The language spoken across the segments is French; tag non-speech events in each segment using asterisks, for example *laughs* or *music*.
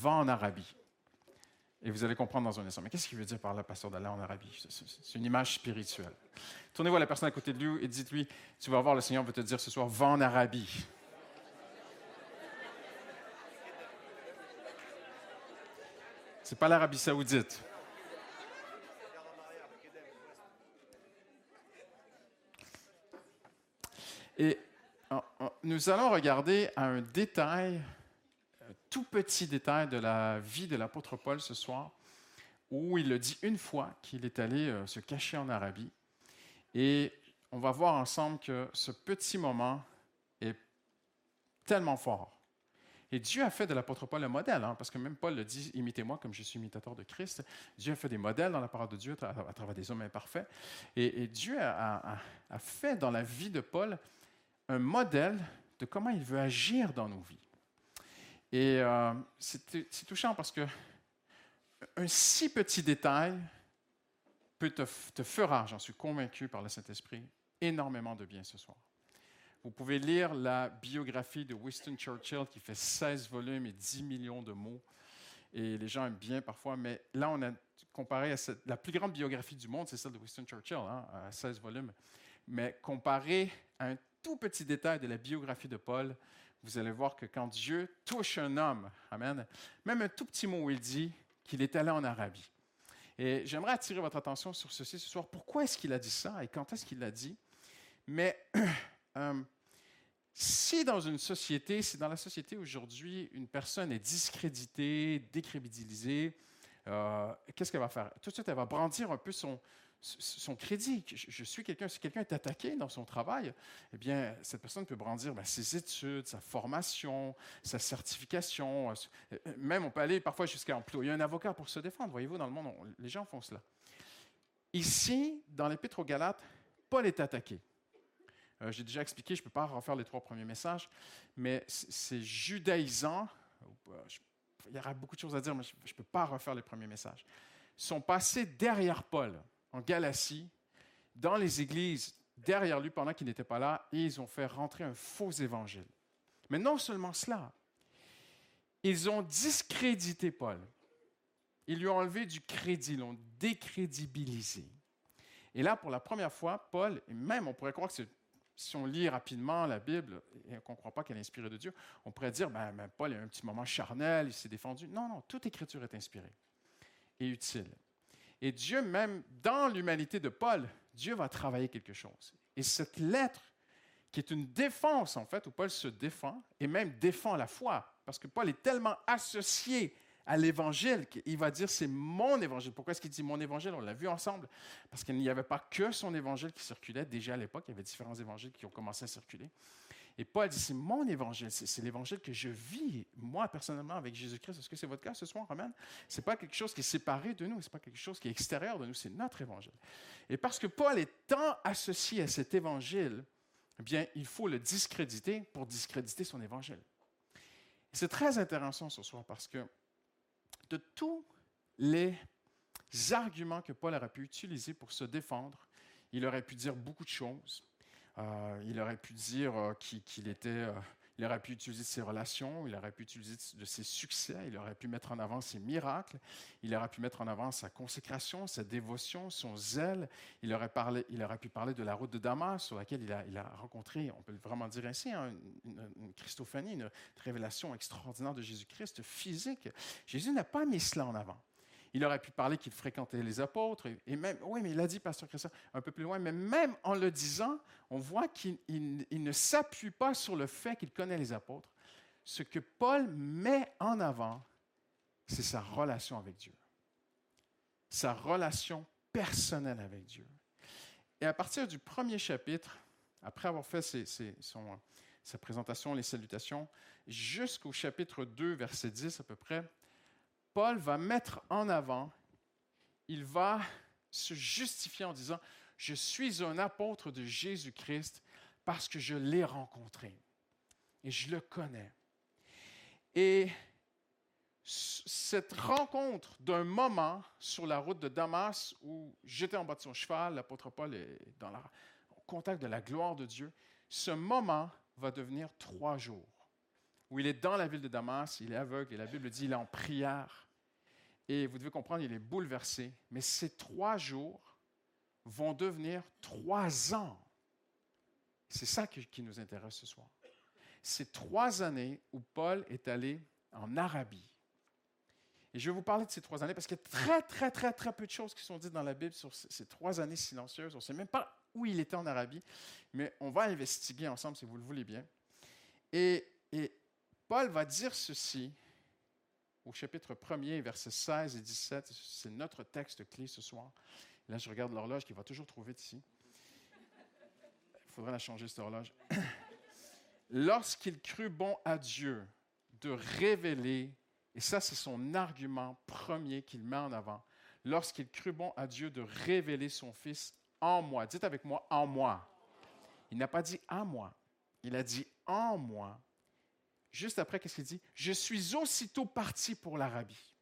va en Arabie. Et vous allez comprendre dans un instant. Mais qu'est-ce qu'il veut dire par là, pasteur, d'aller en Arabie? C'est une image spirituelle. Tournez-vous à la personne à côté de lui et dites-lui, tu vas voir, le Seigneur veut te dire ce soir, va en Arabie. Ce n'est pas l'Arabie saoudite. Et nous allons regarder un détail tout petit détail de la vie de l'apôtre Paul ce soir, où il le dit une fois qu'il est allé euh, se cacher en Arabie. Et on va voir ensemble que ce petit moment est tellement fort. Et Dieu a fait de l'apôtre Paul un modèle, hein, parce que même Paul le dit, imitez-moi comme je suis imitateur de Christ. Dieu a fait des modèles dans la parole de Dieu à travers des hommes imparfaits. Et, Dieu a, fait dans la vie de Paul un modèle de comment il veut agir dans nos vies. Et euh, c'est touchant parce que un si petit détail peut te, te fera, j'en suis convaincu par le Saint-Esprit, énormément de bien ce soir. Vous pouvez lire la biographie de Winston Churchill qui fait 16 volumes et 10 millions de mots. Et les gens aiment bien parfois, mais là, on a comparé à la plus grande biographie du monde, c'est celle de Winston Churchill, hein, à 16 volumes. Mais comparé à un tout petit détail de la biographie de Paul, vous allez voir que quand Dieu touche un homme, Amen, même un tout petit mot il dit qu'il est allé en Arabie. Et j'aimerais attirer votre attention sur ceci ce soir. Pourquoi est-ce qu'il a dit ça et quand est-ce qu'il l'a dit? Mais *clears throat* euh, si dans une société, si dans la société aujourd'hui, une personne est discréditée, décrédibilisée, euh, qu'est-ce qu'elle va faire? Tout de suite, elle va brandir un peu son, son crédit. Je, suis quelqu'un, si quelqu'un est attaqué dans son travail, eh bien, cette personne peut brandir ben, ses études, sa formation, sa certification. Euh, même, on peut aller parfois jusqu'à employer un avocat pour se défendre. Voyez-vous, dans le monde, les gens font cela. Ici, dans l'Épître aux Galates, Paul est attaqué. Euh, j'ai déjà expliqué, je ne peux pas refaire les trois premiers messages, mais c'est judaïsant. Euh, il y aura beaucoup de choses à dire, mais je ne peux pas refaire les premiers messages. Sont passés derrière Paul en Galatie, dans les églises derrière lui pendant qu'il n'était pas là, et ils ont fait rentrer un faux évangile. Mais non seulement cela, ils ont discrédité Paul. Ils lui ont enlevé du crédit, l'ont décrédibilisé. Et là, pour la première fois, Paul, et même on pourrait croire que si on lit rapidement la Bible et qu'on ne croit pas qu'elle est inspirée de Dieu, on pourrait dire, ben, ben, Paul a eu un petit moment charnel, il s'est défendu. Non, non, toute écriture est inspirée et utile. Et Dieu, même dans l'humanité de Paul, Dieu va travailler quelque chose. Et cette lettre, qui est une défense, en fait, où Paul se défend, et même défend la foi, parce que Paul est tellement associé à l'évangile qu'il va dire c'est mon évangile. Pourquoi est-ce qu'il dit mon évangile? On l'a vu ensemble. Parce qu'il n'y avait pas que son évangile qui circulait. Déjà à l'époque, il y avait différents évangiles qui ont commencé à circuler. Et Paul dit, c'est mon évangile, c'est l'évangile que je vis, moi personnellement, avec Jésus-Christ. Est-ce que c'est votre cas ce soir, Amen? Ce n'est pas quelque chose qui est séparé de nous, ce n'est pas quelque chose qui est extérieur de nous, c'est notre évangile. Et parce que Paul est tant associé à cet évangile, eh bien, il faut le discréditer pour discréditer son évangile. C'est très intéressant ce soir parce que de tous les arguments que Paul aurait pu utiliser pour se défendre, il aurait pu dire beaucoup de choses. Euh, il aurait pu dire euh, qu'il était, euh, il aurait pu utiliser ses relations, il aurait pu utiliser de ses succès, il aurait pu mettre en avant ses miracles, il aurait pu mettre en avant sa consécration, sa dévotion, son zèle. Il aurait, pu parler de la route de Damas sur laquelle il a, rencontré, on peut vraiment dire ainsi, hein, une, Christophanie, une révélation extraordinaire de Jésus-Christ physique. Jésus n'a pas mis cela en avant. Il aurait pu parler qu'il fréquentait les apôtres, et, même, oui, mais il a dit, Pasteur Christian, un peu plus loin, mais même en le disant, on voit qu'il ne s'appuie pas sur le fait qu'il connaît les apôtres. Ce que Paul met en avant, c'est sa relation avec Dieu, sa relation personnelle avec Dieu. Et à partir du premier chapitre, après avoir fait sa présentation, les salutations, jusqu'au chapitre 2, verset 10 à peu près, Paul va mettre en avant, il va se justifier en disant, je suis un apôtre de Jésus-Christ parce que je l'ai rencontré et je le connais. Et cette rencontre d'un moment sur la route de Damas où j'étais en bas de son cheval, l'apôtre Paul est dans le contact de la gloire de Dieu, ce moment va devenir trois jours. Où il est dans la ville de Damas, il est aveugle, et la Bible dit qu'il est en prière. Et vous devez comprendre, il est bouleversé. Mais ces trois jours vont devenir trois ans. C'est ça qui nous intéresse ce soir. Ces trois années où Paul est allé en Arabie. Et je vais vous parler de ces trois années parce qu'il y a très, très, très, très peu de choses qui sont dites dans la Bible sur ces trois années silencieuses. On ne sait même pas où il était en Arabie, mais on va investiguer ensemble si vous le voulez bien. Et Paul va dire ceci au chapitre 1er, versets 16 et 17. C'est notre texte clé ce soir. Là, je regarde l'horloge qui va toujours trouver ici. Il faudrait la changer, cette horloge. *coughs* Lorsqu'il crut bon à Dieu de révéler et ça, c'est son argument premier qu'il met en avant. Lorsqu'il crut bon à Dieu de révéler son Fils en moi. Dites avec moi, en moi. Il n'a pas dit à moi. Il a dit en moi. Juste après, qu'est-ce qu'il dit? Je suis aussitôt parti pour l'Arabie.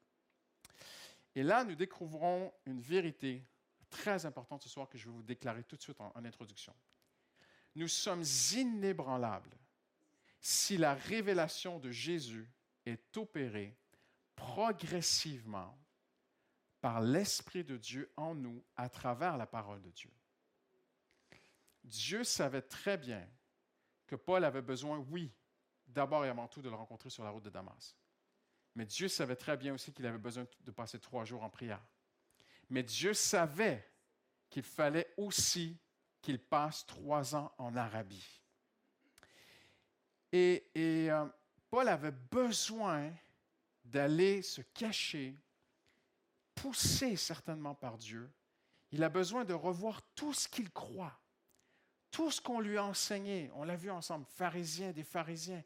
Et là, nous découvrons une vérité très importante ce soir que je vais vous déclarer tout de suite en, en introduction. Nous sommes inébranlables si la révélation de Jésus est opéré progressivement par l'Esprit de Dieu en nous à travers la parole de Dieu. Dieu savait très bien que Paul avait besoin, oui, d'abord et avant tout de le rencontrer sur la route de Damas. Mais Dieu savait très bien aussi qu'il avait besoin de passer trois jours en prière. Mais Dieu savait qu'il fallait aussi qu'il passe trois ans en Arabie. Et, euh, Paul avait besoin d'aller se cacher, poussé certainement par Dieu. Il a besoin de revoir tout ce qu'il croit, tout ce qu'on lui a enseigné. On l'a vu ensemble, pharisien des pharisiens.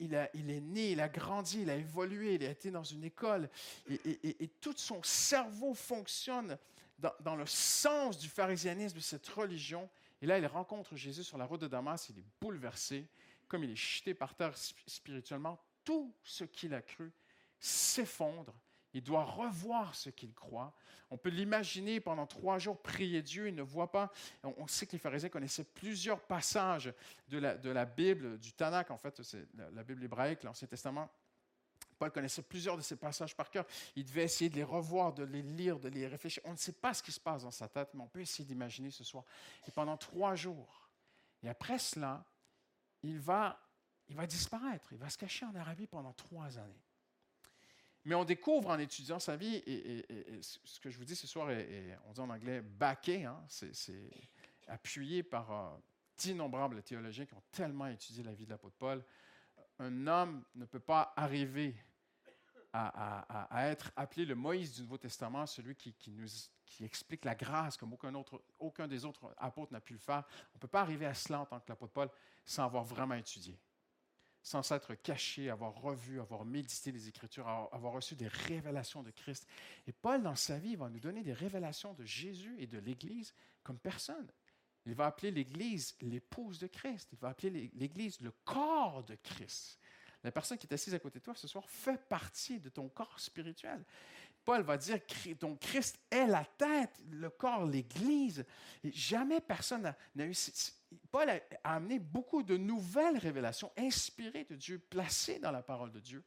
Il, est né, il a grandi, il a évolué, il a été dans une école et, tout son cerveau fonctionne dans, dans, le sens du pharisianisme de cette religion. Et là, il rencontre Jésus sur la route de Damas, il est bouleversé comme il est jeté par terre spirituellement, tout ce qu'il a cru s'effondre. Il doit revoir ce qu'il croit. On peut l'imaginer pendant trois jours prier Dieu. Il ne voit pas. On sait que les pharisiens connaissaient plusieurs passages de la, Bible, du Tanakh, en fait, c'est la, Bible hébraïque, l'Ancien Testament. Paul connaissait plusieurs de ces passages par cœur. Il devait essayer de les revoir, de les lire, de les réfléchir. On ne sait pas ce qui se passe dans sa tête, mais on peut essayer d'imaginer ce soir. Et pendant trois jours. Et après cela, il va, il va disparaître. Il va se cacher en Arabie pendant trois années. Mais on découvre en étudiant sa vie, et, ce que je vous dis ce soir, est, on dit en anglais backé, hein, c'est appuyé par euh, d'innombrables théologiens qui ont tellement étudié la vie de l'apôtre Paul. Un homme ne peut pas arriver à, être appelé le Moïse du Nouveau Testament, celui qui, qui explique la grâce comme aucun, autre, aucun des autres apôtres n'a pu le faire. On ne peut pas arriver à cela en tant que l'apôtre Paul sans avoir vraiment étudié, sans s'être caché, avoir revu, avoir médité les Écritures, avoir reçu des révélations de Christ. Et Paul, dans sa vie, va nous donner des révélations de Jésus et de l'Église comme personne. Il va appeler l'Église l'épouse de Christ. Il va appeler l'Église le corps de Christ. La personne qui est assise à côté de toi ce soir fait partie de ton corps spirituel. Paul va dire, ton Christ est la tête, le corps, l'Église. jamais personne n'a eu... Paul a, amené beaucoup de nouvelles révélations inspirées de Dieu, placées dans la parole de Dieu.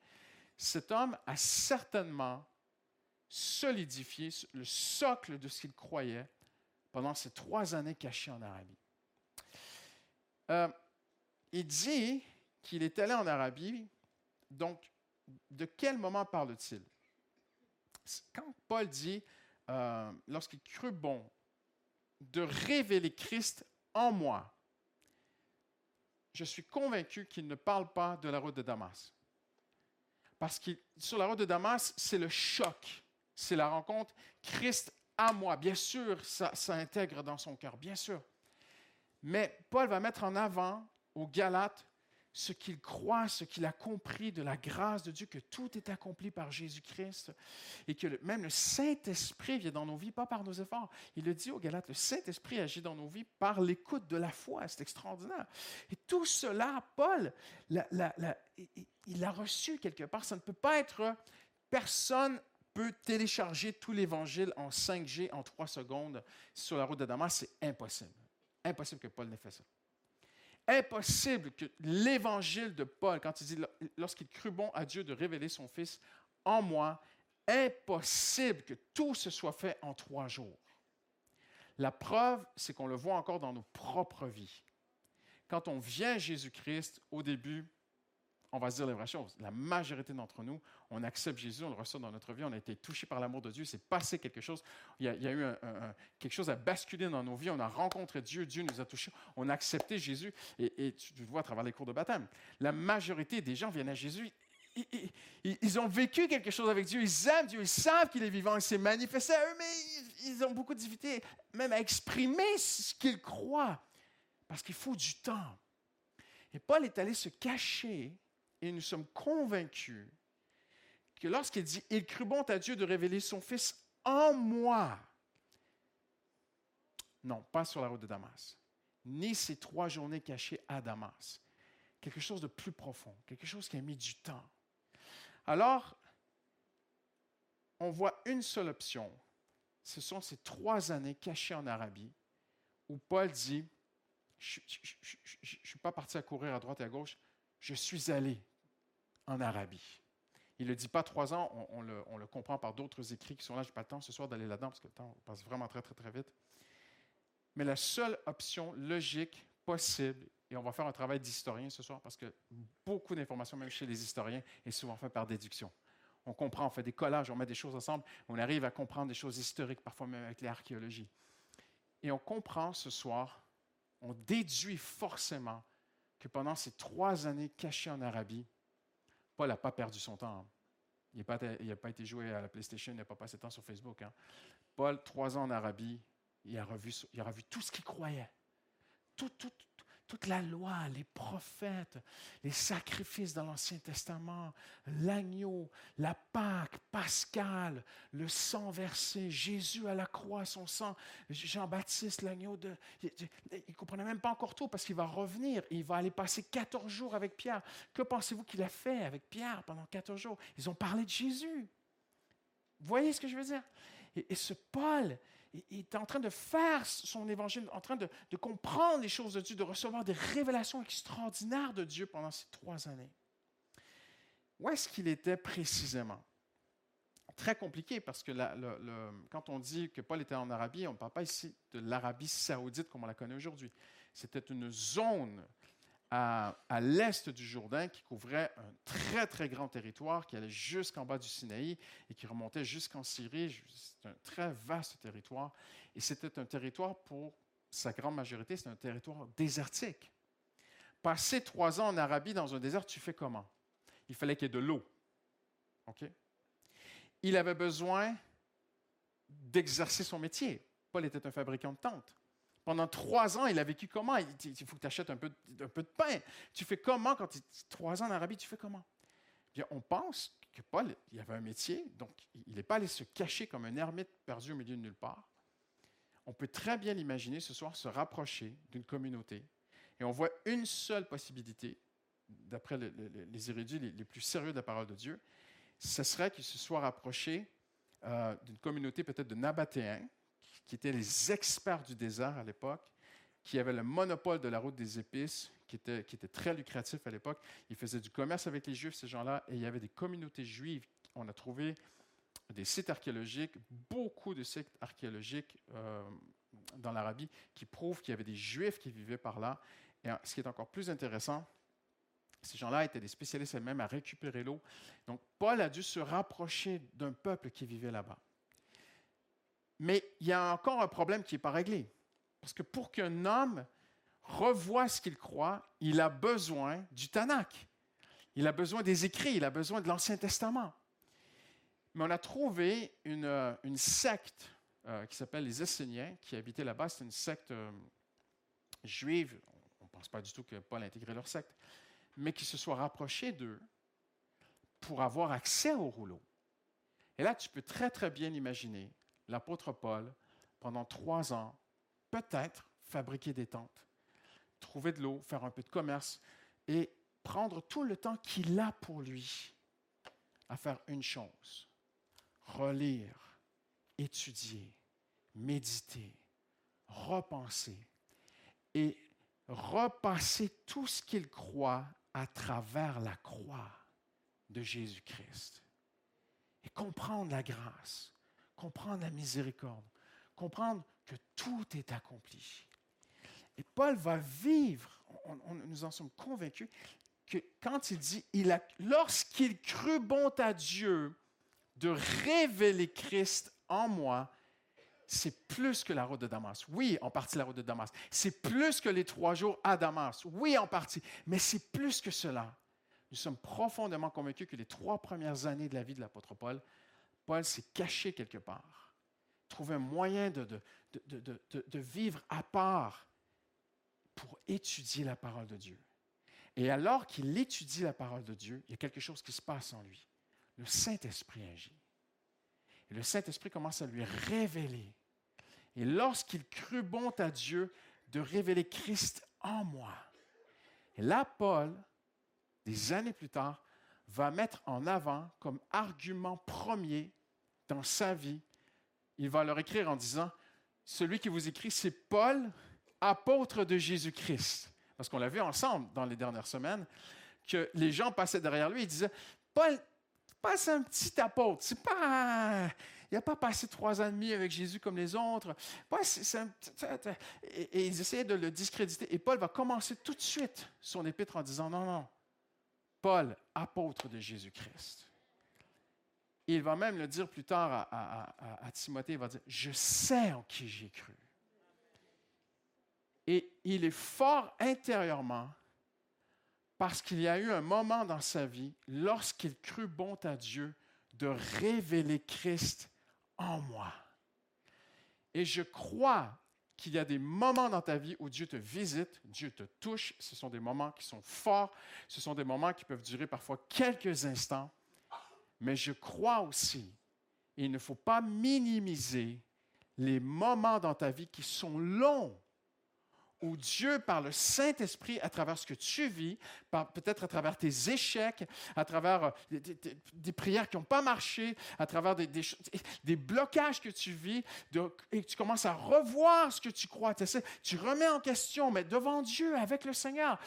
Cet homme a certainement solidifié le socle de ce qu'il croyait pendant ces trois années cachées en Arabie. Euh, il dit qu'il est allé en Arabie. Donc, de quel moment parle-t-il? Quand Paul dit, euh, lorsqu'il crut bon, de révéler Christ en moi, je suis convaincu qu'il ne parle pas de la route de Damas. Parce que sur la route de Damas, c'est le choc, c'est la rencontre Christ à moi. Bien sûr, ça, ça intègre dans son cœur, bien sûr. Mais Paul va mettre en avant aux Galates ce qu'il croit, ce qu'il a compris de la grâce de Dieu, que tout est accompli par Jésus-Christ et que même le Saint-Esprit vient dans nos vies, pas par nos efforts. Il le dit aux Galates, le Saint-Esprit agit dans nos vies par l'écoute de la foi. C'est extraordinaire. Et tout cela, Paul, il a reçu quelque part. Ça ne peut pas être... Personne peut télécharger tout l'Évangile en 5G en 3 secondes sur la route de Damas. C'est impossible. Impossible que Paul n'ait fait ça. Impossible que l'évangile de Paul, quand il dit, lorsqu'il crut bon à Dieu de révéler son Fils en moi, impossible que tout se soit fait en trois jours. La preuve, c'est qu'on le voit encore dans nos propres vies. Quand on vient Jésus-Christ, au début, on va se dire les vraies choses. La majorité d'entre nous, on accepte Jésus, on le reçoit dans notre vie, on a été touché par l'amour de Dieu, c'est passé quelque chose, il y a, eu quelque chose à basculer dans nos vies, on a rencontré Dieu, Dieu nous a touchés, on a accepté Jésus, et, tu le vois à travers les cours de baptême. La majorité des gens viennent à Jésus, ils, ont vécu quelque chose avec Dieu, ils aiment Dieu, ils savent qu'il est vivant, il s'est manifesté à eux, mais ils, ils ont beaucoup de difficultés même à exprimer ce qu'ils croient, parce qu'il faut du temps. Et Paul est allé se cacher et nous sommes convaincus que lorsqu'il dit Il crut bon à Dieu de révéler son Fils en moi, non, pas sur la route de Damas, ni ces trois journées cachées à Damas. Quelque chose de plus profond, quelque chose qui a mis du temps. Alors, on voit une seule option. Ce sont ces trois années cachées en Arabie où Paul dit, je ne suis pas parti à courir à droite et à gauche, je suis allé en Arabie. Il ne le dit pas trois ans, on, le, comprend par d'autres écrits qui sont là. Je n'ai pas le temps ce soir d'aller là-dedans parce que le temps passe vraiment très, très, très vite. Mais la seule option logique possible, et on va faire un travail d'historien ce soir parce que beaucoup d'informations, même chez les historiens, est souvent fait par déduction. On comprend, on fait des collages, on met des choses ensemble, on arrive à comprendre des choses historiques, parfois même avec l'archéologie. Et on comprend ce soir, on déduit forcément que pendant ces trois années cachées en Arabie, Paul n'a pas perdu son temps. Il n'a pas, été joué à la PlayStation, il n'a pas passé de temps sur Facebook. Hein. Paul, trois ans en Arabie, il a revu, il a revu tout ce qu'il croyait. Tout, tout, toute la loi, les prophètes, les sacrifices dans l'Ancien Testament, l'agneau, la Pâque, Pascal, le sang versé, Jésus à la croix, son sang, Jean-Baptiste, l'agneau de... Il ne comprenait même pas encore tout parce qu'il va revenir il va aller passer 14 jours avec Pierre. Que pensez-vous qu'il a fait avec Pierre pendant 14 jours? Ils ont parlé de Jésus. Vous voyez ce que je veux dire? Et, et ce Paul, il est en train de faire son évangile, en train de, comprendre les choses de Dieu, de recevoir des révélations extraordinaires de Dieu pendant ces trois années. Où est-ce qu'il était précisément? Très compliqué parce que quand on dit que Paul était en Arabie, on ne parle pas ici de l'Arabie saoudite comme on la connaît aujourd'hui. C'était une zone à, l'est du Jourdain qui couvrait un très, très grand territoire qui allait jusqu'en bas du Sinaï et qui remontait jusqu'en Syrie. C'est un très vaste territoire. Et c'était un territoire, pour sa grande majorité, c'est un territoire désertique. Passer trois ans en Arabie dans un désert, tu fais comment? Il fallait qu'il y ait de l'eau. OK? Il avait besoin d'exercer son métier. Paul était un fabricant de tentes. Pendant trois ans, il a vécu comment? Il, faut que tu achètes un peu, un peu, de pain. Tu fais comment quand tu trois ans en Arabie, tu fais comment? Bien, on pense que Paul, il avait un métier, donc il n'est pas allé se cacher comme un ermite perdu au milieu de nulle part. On peut très bien l'imaginer ce soir se rapprocher d'une communauté. Et on voit une seule possibilité, d'après les érudits les, plus sérieux de la parole de Dieu, ce serait qu'il se soit rapproché euh, d'une communauté peut-être de Nabatéens, qui étaient les experts du désert à l'époque, qui avaient le monopole de la route des épices, qui était, qui était très lucratif à l'époque. Ils faisaient du commerce avec les Juifs, ces gens-là, et il y avait des communautés juives. On a trouvé des sites archéologiques, beaucoup de sites archéologiques euh, dans l'Arabie qui prouvent qu'il y avait des Juifs qui vivaient par là. Et ce qui est encore plus intéressant, ces gens-là étaient des spécialistes eux-mêmes à récupérer l'eau. Donc, Paul a dû se rapprocher d'un peuple qui vivait là-bas. Mais il y a encore un problème qui n'est pas réglé. Parce que pour qu'un homme revoie ce qu'il croit, il a besoin du Tanakh. Il a besoin des écrits, il a besoin de l'Ancien Testament. Mais on a trouvé une, secte euh, qui s'appelle les Esséniens, qui habitaient là-bas. C'est une secte euh, juive. On ne pense pas du tout que Paul a intégré leur secte, mais qui se soit rapproché d'eux pour avoir accès au rouleau. Et là, tu peux très, très bien imaginer l'apôtre Paul, pendant trois ans, peut-être fabriquer des tentes, trouver de l'eau, faire un peu de commerce et prendre tout le temps qu'il a pour lui à faire une chose, relire, étudier, méditer, repenser et repasser tout ce qu'il croit à travers la croix de Jésus-Christ. Et comprendre la grâce, comprendre la miséricorde, comprendre que tout est accompli. Et Paul va vivre, nous en sommes convaincus, que quand il dit, il lorsqu'il crut bon à Dieu de révéler Christ en moi, c'est plus que la route de Damas. Oui, en partie la route de Damas. C'est plus que les trois jours à Damas. Oui, en partie. Mais c'est plus que cela. Nous sommes profondément convaincus que les trois premières années de la vie de l'apôtre Paul, Paul s'est caché quelque part, trouvé un moyen de, de, de, de, vivre à part pour étudier la parole de Dieu. Et alors qu'il étudie la parole de Dieu, il y a quelque chose qui se passe en lui. Le Saint-Esprit agit. Et le Saint-Esprit commence à lui révéler. Et lorsqu'il crut bon à Dieu de révéler Christ en moi, et là, Paul, des années plus tard, va mettre en avant comme argument premier dans sa vie, il va leur écrire en disant, celui qui vous écrit, c'est Paul, apôtre de Jésus-Christ. Parce qu'on l'a vu ensemble dans les dernières semaines, que les gens passaient derrière lui et disaient, Paul, passe un petit apôtre. C'est il n'a pas passé trois ans et demi avec Jésus comme les autres. et, ils essayaient de le discréditer. Et Paul va commencer tout de suite son épître en disant, non, non, Paul, apôtre de Jésus-Christ. Il va même le dire plus tard à, Timothée, il va dire, je sais en qui j'ai cru. Et il est fort intérieurement parce qu'il y a eu un moment dans sa vie, lorsqu'il crut bon à Dieu, de révéler Christ en moi. Et je crois qu'il y a des moments dans ta vie où Dieu te visite, Dieu te touche. Ce sont des moments qui sont forts, ce sont des moments qui peuvent durer parfois quelques instants. Mais je crois aussi, il ne faut pas minimiser les moments dans ta vie qui sont longs où Dieu, par le Saint-Esprit, à travers ce que tu vis, peut-être à travers tes échecs, à travers euh, des, prières qui n'ont pas marché, à travers des, blocages que tu vis, et tu commences à revoir ce que tu crois. Tu remets en question, mais devant Dieu, avec le Seigneur,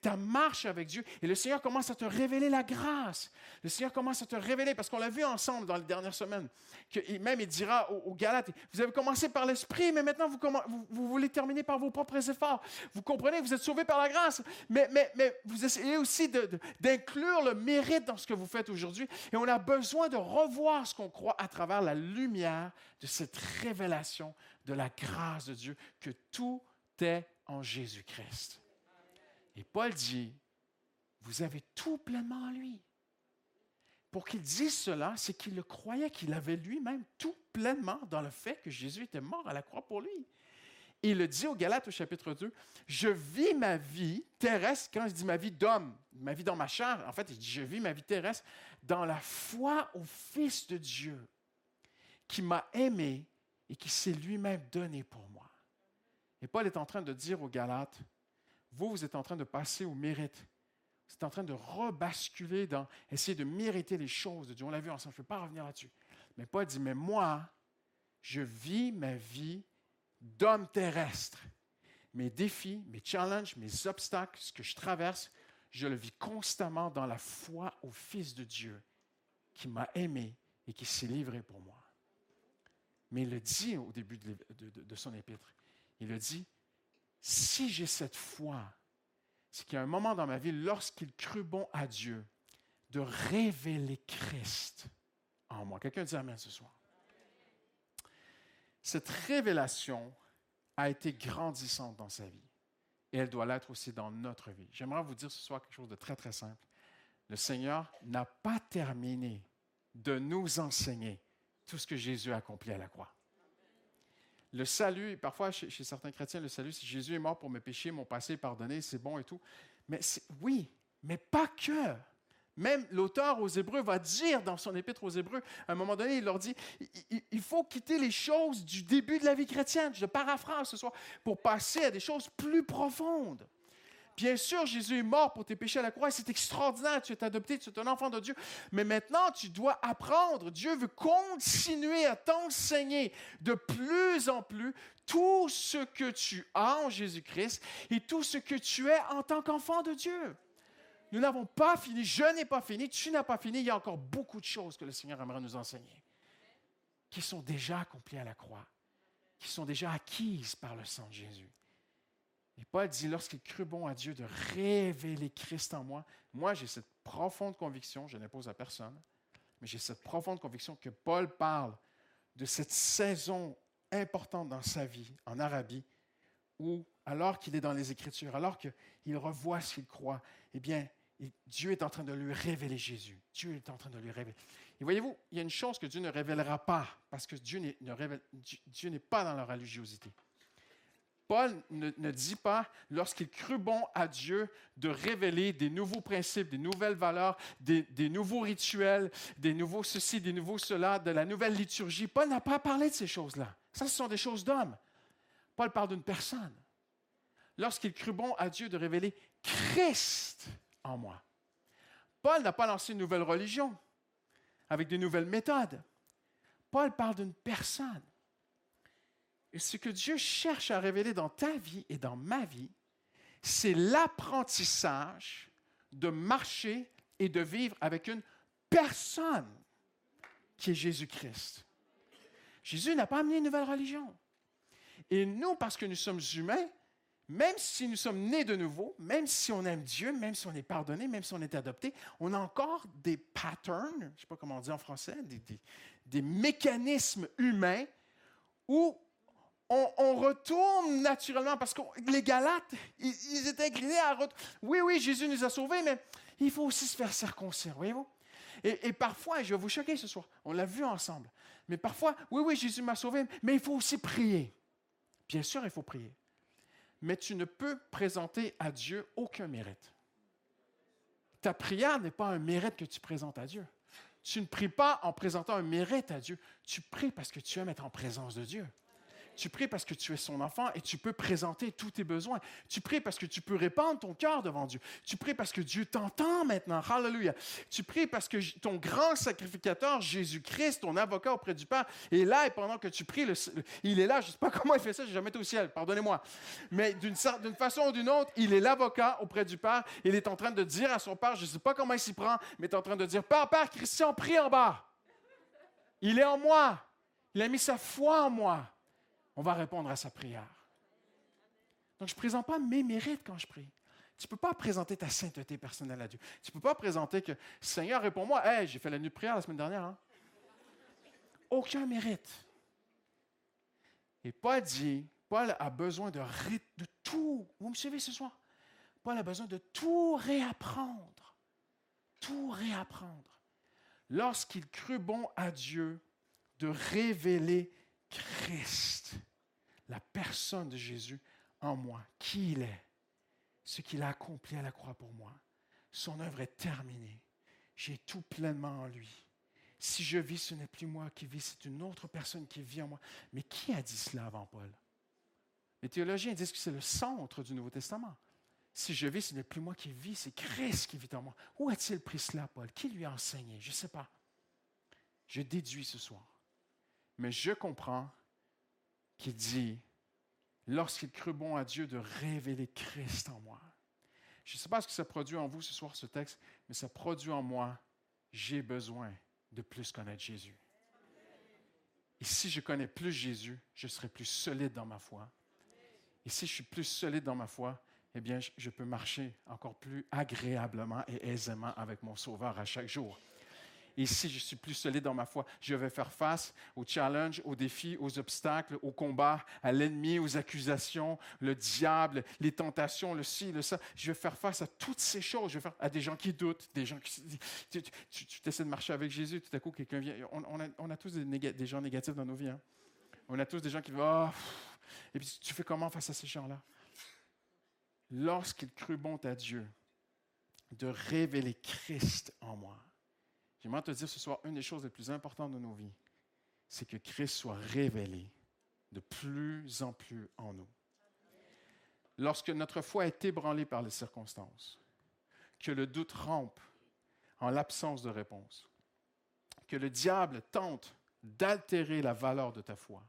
ta marche avec Dieu, et le Seigneur commence à te révéler la grâce. Le Seigneur commence à te révéler, parce qu'on l'a vu ensemble dans les dernières semaines, que même il dira aux, Galates, vous avez commencé par l'Esprit, mais maintenant vous, vous voulez terminer par vos propres Vous comprenez, vous êtes sauvés par la grâce, mais, mais, mais vous essayez aussi d'inclure le mérite dans ce que vous faites aujourd'hui. Et on a besoin de revoir ce qu'on croit à travers la lumière de cette révélation de la grâce de Dieu, que tout est en Jésus-Christ. Et Paul dit, vous avez tout pleinement en lui. Pour qu'il dise cela, c'est qu'il le croyait, qu'il avait lui-même tout pleinement dans le fait que Jésus était mort à la croix pour lui il le dit au Galates au chapitre 2, je vis ma vie terrestre, quand je dis ma vie d'homme, ma vie dans ma chair, en fait, il dit, je vis ma vie terrestre dans la foi au Fils de Dieu, qui m'a aimé et qui s'est lui-même donné pour moi. Et Paul est en train de dire aux Galates, vous, vous êtes en train de passer au mérite. Vous êtes en train de rebasculer dans essayer de mériter les choses de Dieu. On l'a vu ensemble, je ne peux pas revenir là-dessus. Mais Paul dit, mais moi, je vis ma vie d'homme terrestre. Mes défis, mes challenges, mes obstacles, ce que je traverse, je le vis constamment dans la foi au Fils de Dieu qui m'a aimé et qui s'est livré pour moi. Mais il le dit au début de, son épître. Il le dit, si j'ai cette foi, c'est qu'il y a un moment dans ma vie, lorsqu'il crut bon à Dieu, de révéler Christ en moi. Quelqu'un dit Amen ce soir. Cette révélation a été grandissante dans sa vie et elle doit l'être aussi dans notre vie. J'aimerais vous dire ce soir quelque chose de très, très simple. Le Seigneur n'a pas terminé de nous enseigner tout ce que Jésus a accompli à la croix. Le salut, parfois chez, certains chrétiens, le salut, c'est Jésus est mort pour mes péchés, mon passé est pardonné, c'est bon et tout. Mais oui, mais pas que. Même l'auteur aux Hébreux va dire dans son épître aux Hébreux, à un moment donné, il leur dit, il faut quitter les choses du début de la vie chrétienne, je paraphrase ce soir, pour passer à des choses plus profondes. Bien sûr, Jésus est mort pour tes péchés à la croix. C'est extraordinaire. Tu es adopté, tu es un enfant de Dieu. Mais maintenant, tu dois apprendre. Dieu veut continuer à t'enseigner de plus en plus tout ce que tu as en Jésus-Christ et tout ce que tu es en tant qu'enfant de Dieu. Nous n'avons pas fini. Je n'ai pas fini. Tu n'as pas fini. Il y a encore beaucoup de choses que le Seigneur aimerait nous enseigner qui sont déjà accomplies à la croix, qui sont déjà acquises par le sang de Jésus. Et Paul dit, lorsqu'il crut bon à Dieu de révéler Christ en moi, moi j'ai cette profonde conviction, je n'impose à personne, mais j'ai cette profonde conviction que Paul parle de cette saison importante dans sa vie en Arabie, où, alors qu'il est dans les Écritures, alors qu'il revoit ce qu'il croit, eh bien, Dieu est en train de lui révéler Jésus. Dieu est en train de lui révéler. Et voyez-vous, il y a une chose que Dieu ne révélera pas, parce que Dieu n'est pas dans la religiosité. Paul ne, dit pas, lorsqu'il crut bon à Dieu, de révéler des nouveaux principes, des nouvelles valeurs, des, nouveaux rituels, des nouveaux ceci, des nouveaux cela, de la nouvelle liturgie. Paul n'a pas parlé de ces choses-là. Ça, ce sont des choses d'hommes. Paul parle d'une personne. Lorsqu'il crut bon à Dieu de révéler Christ en moi. Paul n'a pas lancé une nouvelle religion avec des nouvelles méthodes. Paul parle d'une personne. Et ce que Dieu cherche à révéler dans ta vie et dans ma vie, c'est l'apprentissage de marcher et de vivre avec une personne qui est Jésus-Christ. Jésus n'a pas amené une nouvelle religion. Et nous, parce que nous sommes humains, même si nous sommes nés de nouveau, même si on aime Dieu, même si on est pardonné, même si on est adopté, on a encore des patterns, je ne sais pas comment on dit en français, des mécanismes humains où on, retourne naturellement parce que les Galates, ils, étaient inclinés à Oui, oui, Jésus nous a sauvés, mais il faut aussi se faire circoncire, voyez-vous? Et, parfois, je vais vous choquer ce soir, on l'a vu ensemble, mais parfois, oui, oui, Jésus m'a sauvé, mais il faut aussi prier. Bien sûr, il faut prier. Mais tu ne peux présenter à Dieu aucun mérite. Ta prière n'est pas un mérite que tu présentes à Dieu. Tu ne pries pas en présentant un mérite à Dieu. Tu pries parce que tu aimes être en présence de Dieu. Tu pries parce que tu es son enfant et tu peux présenter tous tes besoins. Tu pries parce que tu peux répandre ton cœur devant Dieu. Tu pries parce que Dieu t'entend maintenant. Hallelujah. Tu pries parce que ton grand sacrificateur, Jésus-Christ, ton avocat auprès du Père, est là et pendant que tu pries, il est là. Je ne sais pas *laughs* comment il fait ça, je n'ai jamais été au ciel, pardonnez-moi. Mais d'une façon ou d'une autre, il est l'avocat auprès du Père. Il est en train de dire à son Père, je ne sais pas comment il s'y prend, mais il est en train de dire, Père, Père, Christian, prie en bas. Il est en moi. Il a mis sa foi en moi on va répondre à sa prière. Donc, je ne présente pas mes mérites quand je prie. Tu ne peux pas présenter ta sainteté personnelle à Dieu. Tu ne peux pas présenter que Seigneur, réponds-moi. Hey, j'ai fait la nuit de prière la semaine dernière. Hein? Aucun mérite. Et Paul dit Paul a besoin de, de tout. Vous me suivez ce soir? Paul a besoin de tout réapprendre. Tout réapprendre. Lorsqu'il crut bon à Dieu de révéler Christ, la personne de Jésus en moi, qui il est, ce qu'il a accompli à la croix pour moi. Son œuvre est terminée. J'ai tout pleinement en lui. Si je vis, ce n'est plus moi qui vis, c'est une autre personne qui vit en moi. Mais qui a dit cela avant Paul? Les théologiens disent que c'est le centre du Nouveau Testament. Si je vis, ce n'est plus moi qui vis, c'est Christ qui vit en moi. Où a-t-il pris cela, Paul? Qui lui a enseigné? Je ne sais pas. Je déduis ce soir. Mais je comprends qu'il dit, lorsqu'il crut bon à Dieu de révéler Christ en moi. Je ne sais pas ce que ça produit en vous ce soir, ce texte, mais ça produit en moi, j'ai besoin de plus connaître Jésus. Et si je connais plus Jésus, je serai plus solide dans ma foi. Et si je suis plus solide dans ma foi, eh bien, je peux marcher encore plus agréablement et aisément avec mon Sauveur à chaque jour. Et si je suis plus solide dans ma foi, je vais faire face aux challenges, aux défis, aux obstacles, aux combats, à l'ennemi, aux accusations, le diable, les tentations, le ci, le ça. Je vais faire face à toutes ces choses. Je vais faire à des gens qui doutent, des gens qui. Tu, tu, essaies de marcher avec Jésus, tout à coup, quelqu'un vient. On, a, tous des, gens négatifs dans nos vies. Hein. On a tous des gens qui vont. Oh, et puis tu fais comment face à ces gens-là? Lorsqu'il crut bon à Dieu de révéler Christ en moi, J'aimerais te dire ce soir, une des choses les plus importantes de nos vies, c'est que Christ soit révélé de plus en plus en nous. lorsque notre foi est ébranlée par les circonstances, que le doute rampe en l'absence de réponse, que le diable tente d'altérer la valeur de ta foi,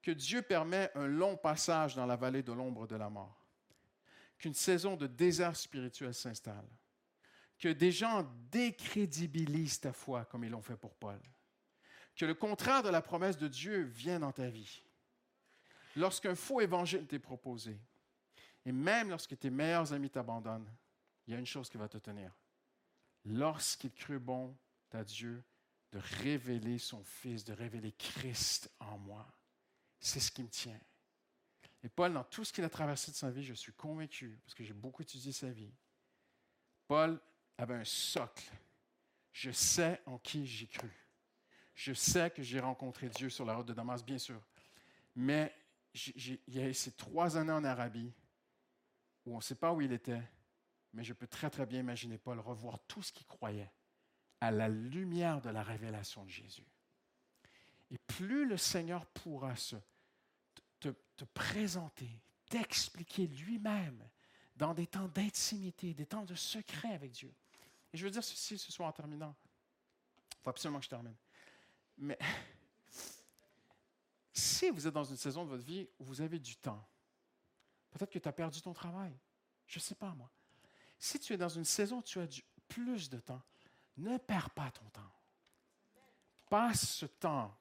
que Dieu permet un long passage dans la vallée de l'ombre de la mort, qu'une saison de désert spirituel s'installe, que des gens décrédibilisent ta foi comme ils l'ont fait pour Paul, que le contraire de la promesse de Dieu vienne dans ta vie. Lorsqu'un faux évangile t'est proposé, et même lorsque tes meilleurs amis t'abandonnent, il y a une chose qui va te tenir. Lorsqu'il crut bon à Dieu de révéler son Fils, de révéler Christ en moi, c'est ce qui me tient. Et Paul, dans tout ce qu'il a traversé de sa vie, je suis convaincu, parce que j'ai beaucoup étudié sa vie, Paul avait un socle. Je sais en qui j'ai cru. Je sais que j'ai rencontré Dieu sur la route de Damas, bien sûr. Mais il y a ces trois années en Arabie où on ne sait pas où il était, mais je peux très très bien imaginer Paul revoir tout ce qu'il croyait à la lumière de la révélation de Jésus. Et plus le Seigneur pourra se, te présenter, t'expliquer lui-même dans des temps d'intimité, des temps de secret avec Dieu. Et je veux dire ceci ce soir en terminant. Il faut absolument que je termine. Mais *laughs* si vous êtes dans une saison de votre vie où vous avez du temps, peut-être que tu as perdu ton travail, je ne sais pas moi. Si tu es dans une saison où tu as plus de temps, ne perds pas ton temps. Passe ce temps.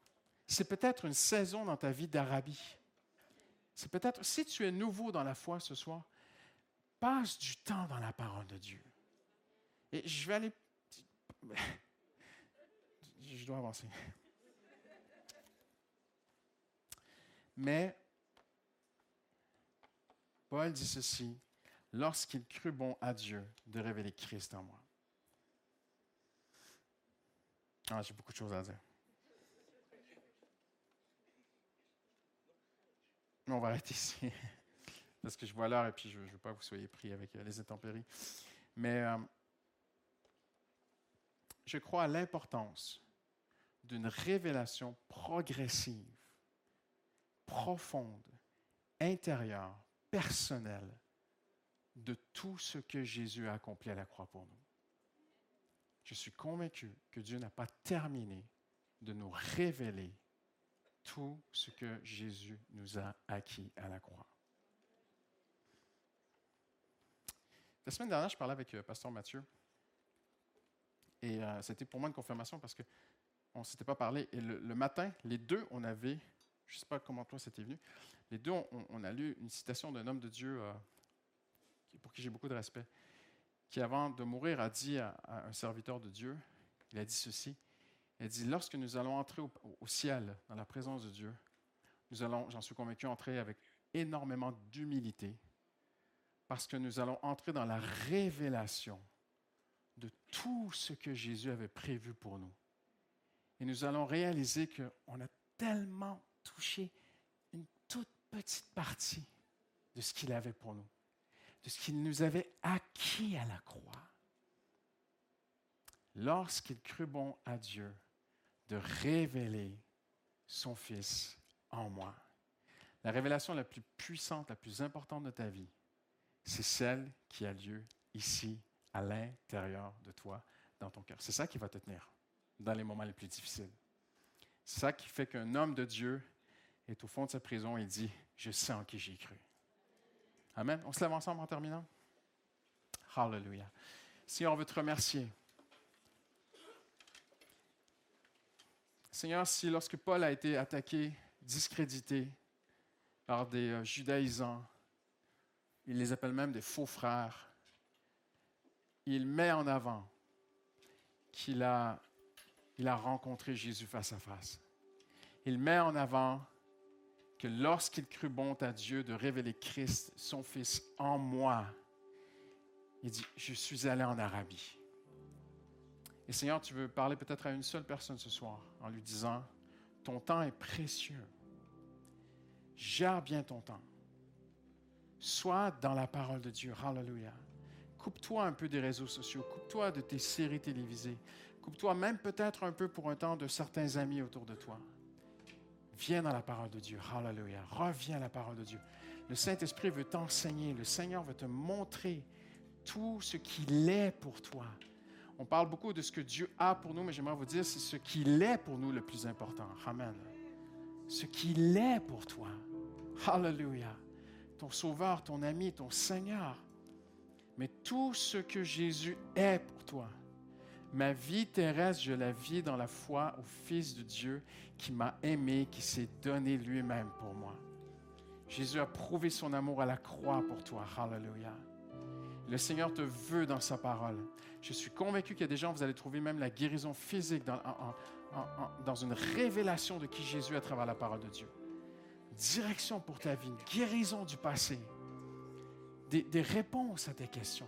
C'est peut-être une saison dans ta vie d'Arabie. C'est peut-être, si tu es nouveau dans la foi ce soir, passe du temps dans la parole de Dieu. Et je vais aller. *laughs* Je dois avancer. Mais Paul dit ceci, lorsqu'il crut bon à Dieu de révéler Christ en moi. Ah, j'ai beaucoup de choses à dire. on va arrêter ici. *laughs* Parce que je vois l'heure et puis je ne veux pas que vous soyez pris avec les intempéries. Mais euh, je crois à l'importance d'une révélation progressive, profonde, intérieure, personnelle de tout ce que Jésus a accompli à la croix pour nous. Je suis convaincu que Dieu n'a pas terminé de nous révéler tout ce que Jésus nous a acquis à la croix. La semaine dernière, je parlais avec euh, Pasteur Mathieu. Et euh, c'était pour moi une confirmation parce qu'on ne s'était pas parlé. Et le, matin, les deux, on avait, je ne sais pas comment toi c'était venu, les deux, on, a lu une citation d'un homme de Dieu euh, pour qui j'ai beaucoup de respect qui, avant de mourir, a dit à, un serviteur de Dieu, il a dit ceci, il a dit, lorsque nous allons entrer au, au ciel, dans la présence de Dieu, nous allons, j'en suis convaincu, entrer avec énormément d'humilité, parce que nous allons entrer dans la révélation de tout ce que Jésus avait prévu pour nous. Et nous allons réaliser qu'on a tellement touché une toute petite partie de ce qu'il avait pour nous de ce qu'il nous avait acquis à la croix. Lorsqu'il crut bon à Dieu de révéler son Fils en moi. La révélation la plus puissante, la plus importante de ta vie, c'est celle qui a lieu ici, à l'intérieur de toi, dans ton cœur. C'est ça qui va te tenir dans les moments les plus difficiles. C'est ça qui fait qu'un homme de Dieu est au fond de sa prison et dit, je sais en qui j'ai cru. Amen. On se lève ensemble en terminant. Hallelujah. Seigneur, on veut te remercier. Seigneur, si lorsque Paul a été attaqué, discrédité par des euh, judaïsants, il les appelle même des faux frères, il met en avant qu'il a, rencontré Jésus face à face. Il met en avant que lorsqu'il crut bon à Dieu de révéler Christ, son Fils, en moi, il dit, je suis allé en Arabie. Et Seigneur, tu veux parler peut-être à une seule personne ce soir en lui disant, ton temps est précieux. Gère bien ton temps. Sois dans la parole de Dieu. Hallelujah. Coupe-toi un peu des réseaux sociaux. Coupe-toi de tes séries télévisées. Coupe-toi même peut-être un peu pour un temps de certains amis autour de toi. Viens dans la parole de Dieu. Hallelujah. Reviens à la parole de Dieu. Le Saint-Esprit veut t'enseigner. Le Seigneur veut te montrer tout ce qu'il est pour toi. On parle beaucoup de ce que Dieu a pour nous, mais j'aimerais vous dire, c'est ce qu'il est pour nous le plus important. Amen. Ce qu'il est pour toi. Hallelujah. Ton Sauveur, ton ami, ton Seigneur. Mais tout ce que Jésus est pour toi. Ma vie terrestre, je la vis dans la foi au Fils de Dieu qui m'a aimé, qui s'est donné lui-même pour moi. Jésus a prouvé son amour à la croix pour toi. Hallelujah. Le Seigneur te veut dans sa parole. Je suis convaincu qu'il y a des gens, vous allez trouver même la guérison physique dans, une révélation de qui Jésus est à travers la parole de Dieu. Direction pour ta vie, guérison du passé, des, réponses à tes questions.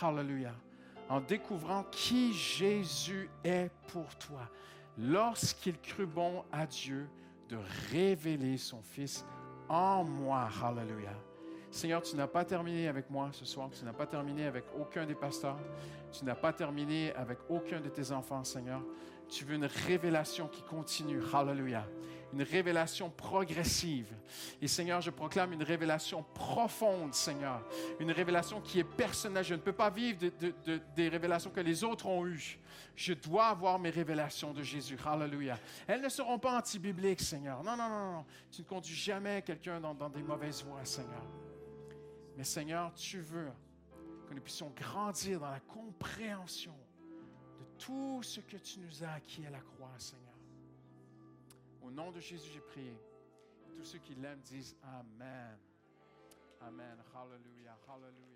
Hallelujah. En découvrant qui Jésus est pour toi, lorsqu'il crut bon à Dieu de révéler son Fils en moi. Hallelujah. Seigneur, tu n'as pas terminé avec moi ce soir, tu n'as pas terminé avec aucun des pasteurs, tu n'as pas terminé avec aucun de tes enfants, Seigneur. Tu veux une révélation qui continue. Hallelujah. Une révélation progressive. Et Seigneur, je proclame une révélation profonde, Seigneur. Une révélation qui est personnelle. Je ne peux pas vivre des révélations que les autres ont eues. Je dois avoir mes révélations de Jésus. Hallelujah. Elles ne seront pas anti-bibliques, Seigneur. Non, non, non, non. Tu ne conduis jamais quelqu'un dans, dans des mauvaises voies, Seigneur. Mais Seigneur, tu veux que nous puissions grandir dans la compréhension de tout ce que tu nous as acquis à la croix, Seigneur. Au nom de Jésus, j'ai prié. Tous ceux qui l'aiment disent Amen. Amen. Hallelujah. Hallelujah.